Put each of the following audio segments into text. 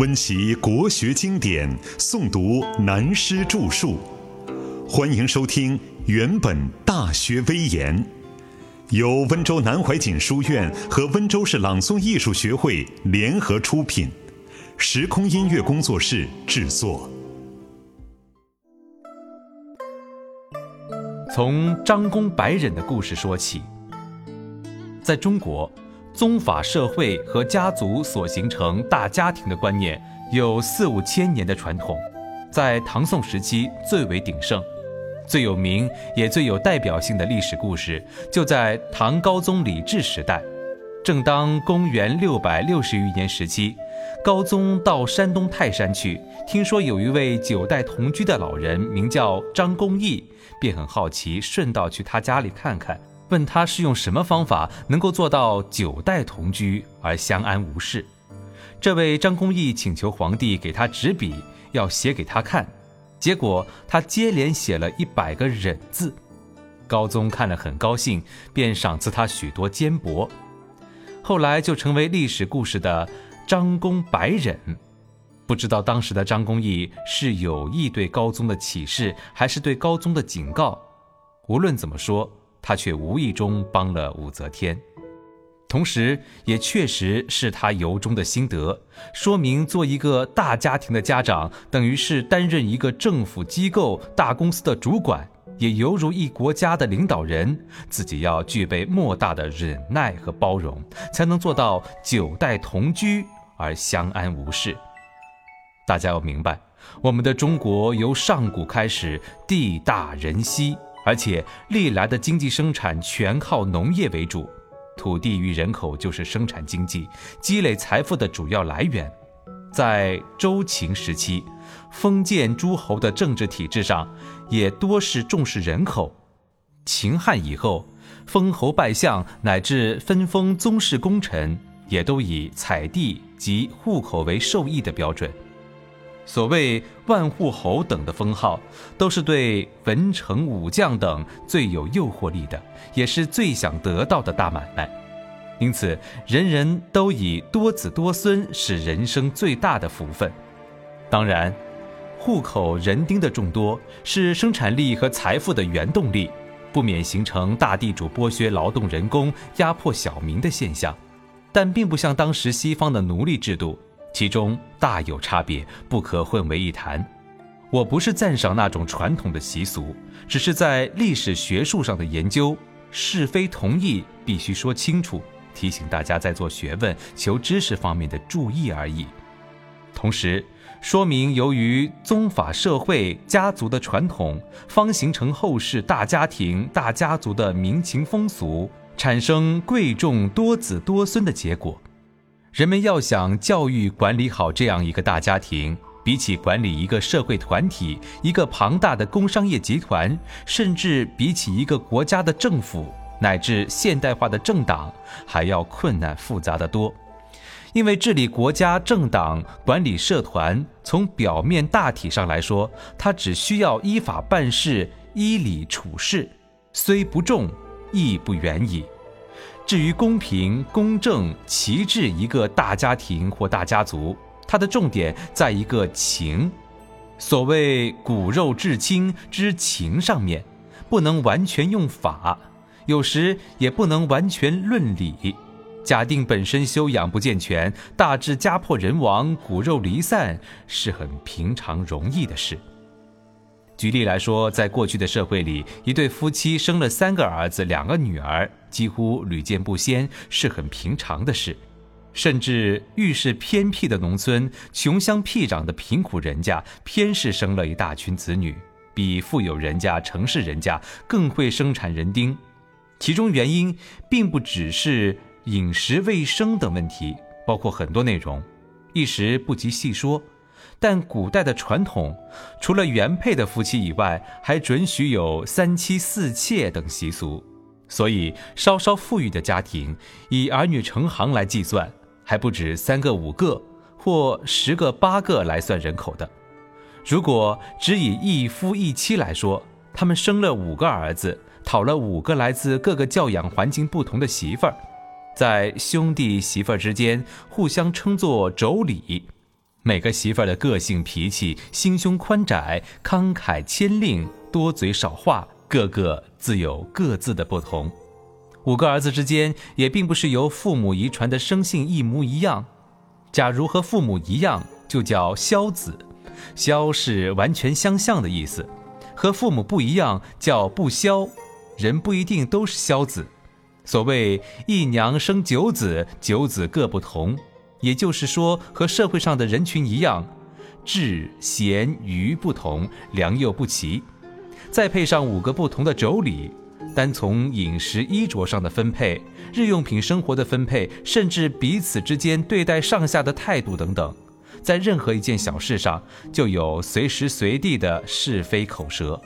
温习国学经典，诵读南师著述。欢迎收听《原本大学威严》，由温州南怀瑾书院和温州市朗诵艺术学会联合出品，时空音乐工作室制作。从张公白忍的故事说起，在中国。宗法社会和家族所形成大家庭的观念有四五千年的传统，在唐宋时期最为鼎盛。最有名也最有代表性的历史故事，就在唐高宗李治时代。正当公元六百六十余年时期，高宗到山东泰山去，听说有一位九代同居的老人名叫张公义，便很好奇，顺道去他家里看看。问他是用什么方法能够做到九代同居而相安无事？这位张公义请求皇帝给他纸笔，要写给他看。结果他接连写了一百个忍字，高宗看了很高兴，便赏赐他许多缣帛。后来就成为历史故事的张公白忍。不知道当时的张公义是有意对高宗的启示，还是对高宗的警告。无论怎么说。他却无意中帮了武则天，同时也确实是他由衷的心得，说明做一个大家庭的家长，等于是担任一个政府机构大公司的主管，也犹如一国家的领导人，自己要具备莫大的忍耐和包容，才能做到九代同居而相安无事。大家要明白，我们的中国由上古开始，地大人稀。而且历来的经济生产全靠农业为主，土地与人口就是生产经济、积累财富的主要来源。在周秦时期，封建诸侯的政治体制上也多是重视人口；秦汉以后，封侯拜相乃至分封宗室功臣，也都以采地及户口为受益的标准。所谓万户侯等的封号，都是对文臣武将等最有诱惑力的，也是最想得到的大买卖。因此，人人都以多子多孙是人生最大的福分。当然，户口人丁的众多是生产力和财富的原动力，不免形成大地主剥削劳动人工、压迫小民的现象，但并不像当时西方的奴隶制度。其中大有差别，不可混为一谈。我不是赞赏那种传统的习俗，只是在历史学术上的研究，是非同意必须说清楚，提醒大家在做学问、求知识方面的注意而已。同时，说明由于宗法社会、家族的传统，方形成后世大家庭、大家族的民情风俗，产生贵重多子多孙的结果。人们要想教育管理好这样一个大家庭，比起管理一个社会团体、一个庞大的工商业集团，甚至比起一个国家的政府乃至现代化的政党，还要困难复杂的多。因为治理国家、政党、管理社团，从表面大体上来说，它只需要依法办事、依理处事，虽不重，亦不远矣。至于公平、公正、旗帜一个大家庭或大家族，它的重点在一个情。所谓骨肉至亲之情上面，不能完全用法，有时也不能完全论理。假定本身修养不健全，大致家破人亡、骨肉离散，是很平常容易的事。举例来说，在过去的社会里，一对夫妻生了三个儿子、两个女儿，几乎屡见不鲜，是很平常的事。甚至遇是偏僻的农村、穷乡僻壤的贫苦人家，偏是生了一大群子女，比富有人家、城市人家更会生产人丁。其中原因并不只是饮食卫生等问题，包括很多内容，一时不及细说。但古代的传统，除了原配的夫妻以外，还准许有三妻四妾等习俗。所以，稍稍富裕的家庭，以儿女成行来计算，还不止三个、五个或十个、八个来算人口的。如果只以一夫一妻来说，他们生了五个儿子，讨了五个来自各个教养环境不同的媳妇儿，在兄弟媳妇儿之间互相称作妯娌。每个媳妇儿的个性脾气、心胸宽窄、慷慨谦令、多嘴少话，个个自有各自的不同。五个儿子之间也并不是由父母遗传的生性一模一样。假如和父母一样，就叫肖子，肖是完全相像的意思；和父母不一样，叫不肖。人不一定都是肖子。所谓一娘生九子，九子各不同。也就是说，和社会上的人群一样，智、贤、愚不同，良莠不齐。再配上五个不同的妯娌，单从饮食衣着上的分配、日用品生活的分配，甚至彼此之间对待上下的态度等等，在任何一件小事上，就有随时随地的是非口舌。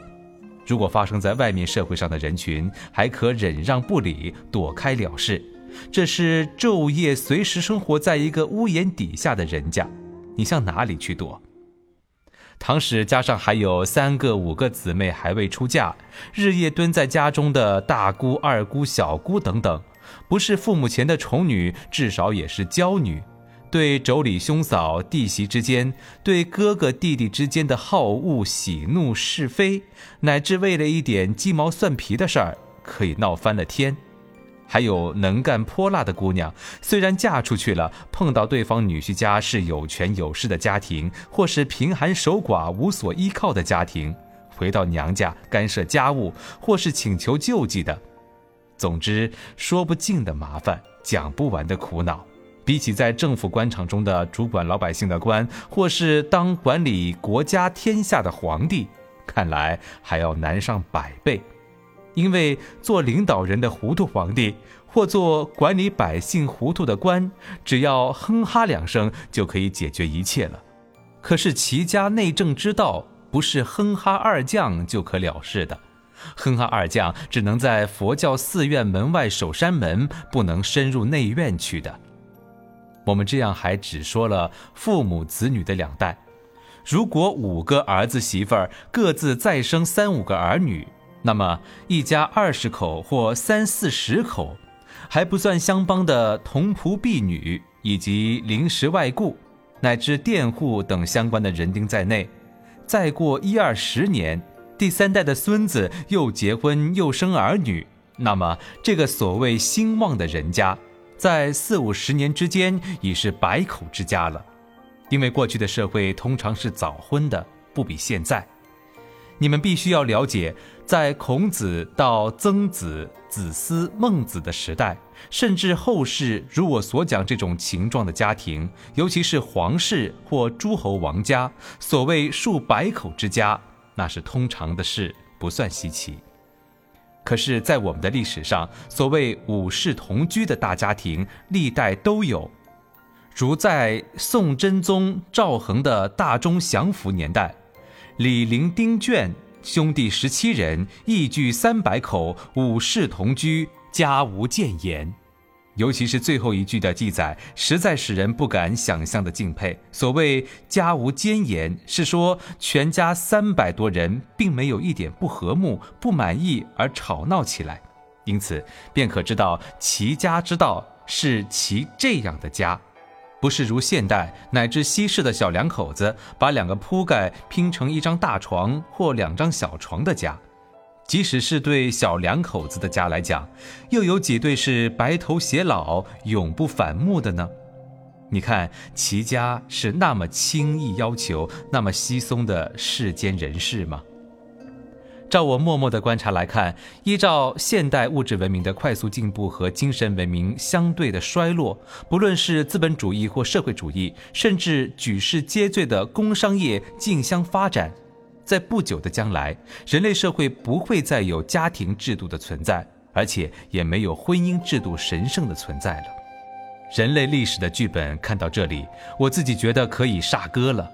如果发生在外面社会上的人群，还可忍让不理，躲开了事。这是昼夜随时生活在一个屋檐底下的人家，你向哪里去躲？唐史加上还有三个、五个姊妹还未出嫁，日夜蹲在家中的大姑、二姑、小姑等等，不是父母前的宠女，至少也是娇女。对妯娌、兄嫂、弟媳之间，对哥哥、弟弟之间的好恶、喜怒、是非，乃至为了一点鸡毛蒜皮的事儿，可以闹翻了天。还有能干泼辣的姑娘，虽然嫁出去了，碰到对方女婿家是有权有势的家庭，或是贫寒守寡无所依靠的家庭，回到娘家干涉家务，或是请求救济的，总之说不尽的麻烦，讲不完的苦恼，比起在政府官场中的主管老百姓的官，或是当管理国家天下的皇帝，看来还要难上百倍。因为做领导人的糊涂皇帝，或做管理百姓糊涂的官，只要哼哈两声就可以解决一切了。可是齐家内政之道，不是哼哈二将就可了事的。哼哈二将只能在佛教寺院门外守山门，不能深入内院去的。我们这样还只说了父母子女的两代，如果五个儿子媳妇儿各自再生三五个儿女。那么，一家二十口或三四十口，还不算乡邦的童仆婢女以及临时外雇，乃至佃户等相关的人丁在内，再过一二十年，第三代的孙子又结婚又生儿女，那么这个所谓兴旺的人家，在四五十年之间已是百口之家了，因为过去的社会通常是早婚的，不比现在。你们必须要了解，在孔子到曾子、子思、孟子的时代，甚至后世如我所讲这种情状的家庭，尤其是皇室或诸侯王家，所谓数百口之家，那是通常的事，不算稀奇。可是，在我们的历史上，所谓五世同居的大家庭，历代都有，如在宋真宗赵恒的大中祥符年代。李陵丁卷兄弟十七人，义聚三百口，五世同居，家无谏言。尤其是最后一句的记载，实在使人不敢想象的敬佩。所谓“家无奸言”，是说全家三百多人，并没有一点不和睦、不满意而吵闹起来。因此，便可知道齐家之道是齐这样的家。不是如现代乃至西式的小两口子把两个铺盖拼成一张大床或两张小床的家，即使是对小两口子的家来讲，又有几对是白头偕老、永不反目的呢？你看齐家是那么轻易要求、那么稀松的世间人事吗？照我默默的观察来看，依照现代物质文明的快速进步和精神文明相对的衰落，不论是资本主义或社会主义，甚至举世皆醉的工商业竞相发展，在不久的将来，人类社会不会再有家庭制度的存在，而且也没有婚姻制度神圣的存在了。人类历史的剧本看到这里，我自己觉得可以煞歌了，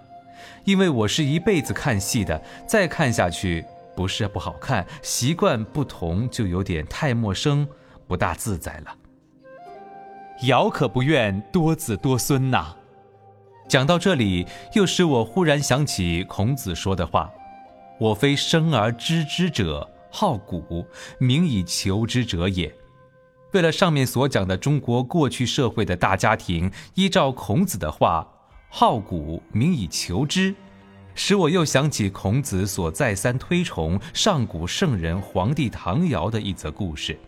因为我是一辈子看戏的，再看下去。不是不好看，习惯不同就有点太陌生，不大自在了。尧可不愿多子多孙呐。讲到这里，又使我忽然想起孔子说的话：“我非生而知之者好古，名以求之者也。”为了上面所讲的中国过去社会的大家庭，依照孔子的话，好古，民以求之，使我又想起孔子所再三推崇上古圣人皇帝唐尧的一则故事。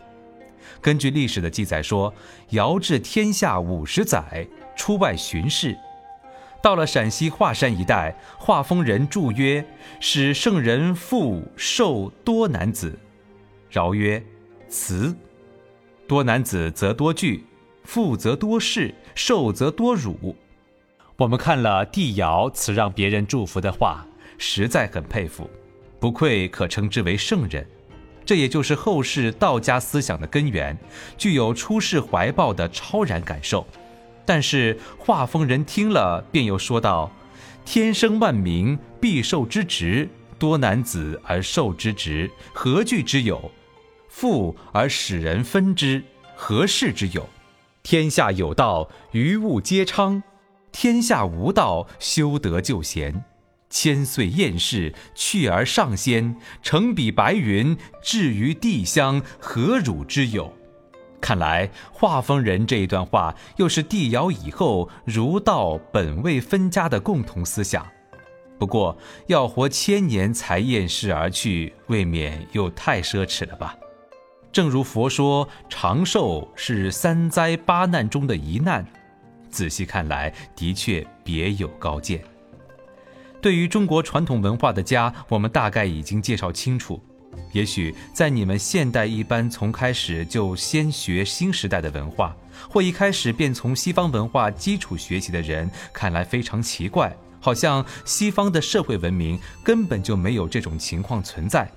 根据历史的记载说，尧治天下五十载，出外巡视，到了陕西华山一带，华丰人祝曰：“使圣人富寿多男子。”尧曰：“辞。多男子则多惧，富则多事，寿则多辱。”我们看了帝尧辞让别人祝福的话，实在很佩服，不愧可称之为圣人。这也就是后世道家思想的根源，具有出世怀抱的超然感受。但是画风人听了，便又说道：“天生万民，必受之职；多男子而受之职，何惧之有？富而使人分之，何事之有？天下有道，于物皆昌；天下无道，修德就贤。”千岁厌世，去而上仙，乘彼白云，至于地乡，何辱之有？看来画风人这一段话，又是帝尧以后儒道本位分家的共同思想。不过，要活千年才厌世而去，未免又太奢侈了吧？正如佛说，长寿是三灾八难中的一难，仔细看来，的确别有高见。对于中国传统文化的家，我们大概已经介绍清楚。也许在你们现代一般从开始就先学新时代的文化，或一开始便从西方文化基础学习的人看来非常奇怪，好像西方的社会文明根本就没有这种情况存在。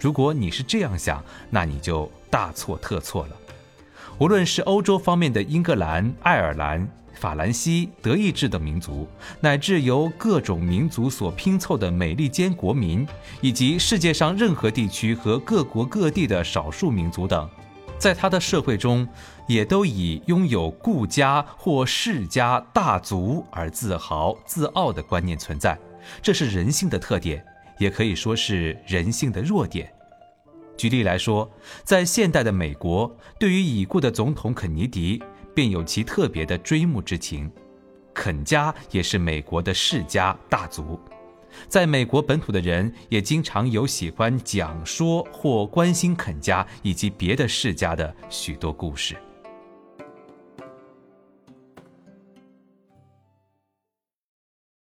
如果你是这样想，那你就大错特错了。无论是欧洲方面的英格兰、爱尔兰。法兰西、德意志等民族，乃至由各种民族所拼凑的美利坚国民，以及世界上任何地区和各国各地的少数民族等，在他的社会中，也都以拥有顾家或世家大族而自豪自傲的观念存在。这是人性的特点，也可以说是人性的弱点。举例来说，在现代的美国，对于已故的总统肯尼迪。便有其特别的追慕之情，肯家也是美国的世家大族，在美国本土的人也经常有喜欢讲说或关心肯家以及别的世家的许多故事。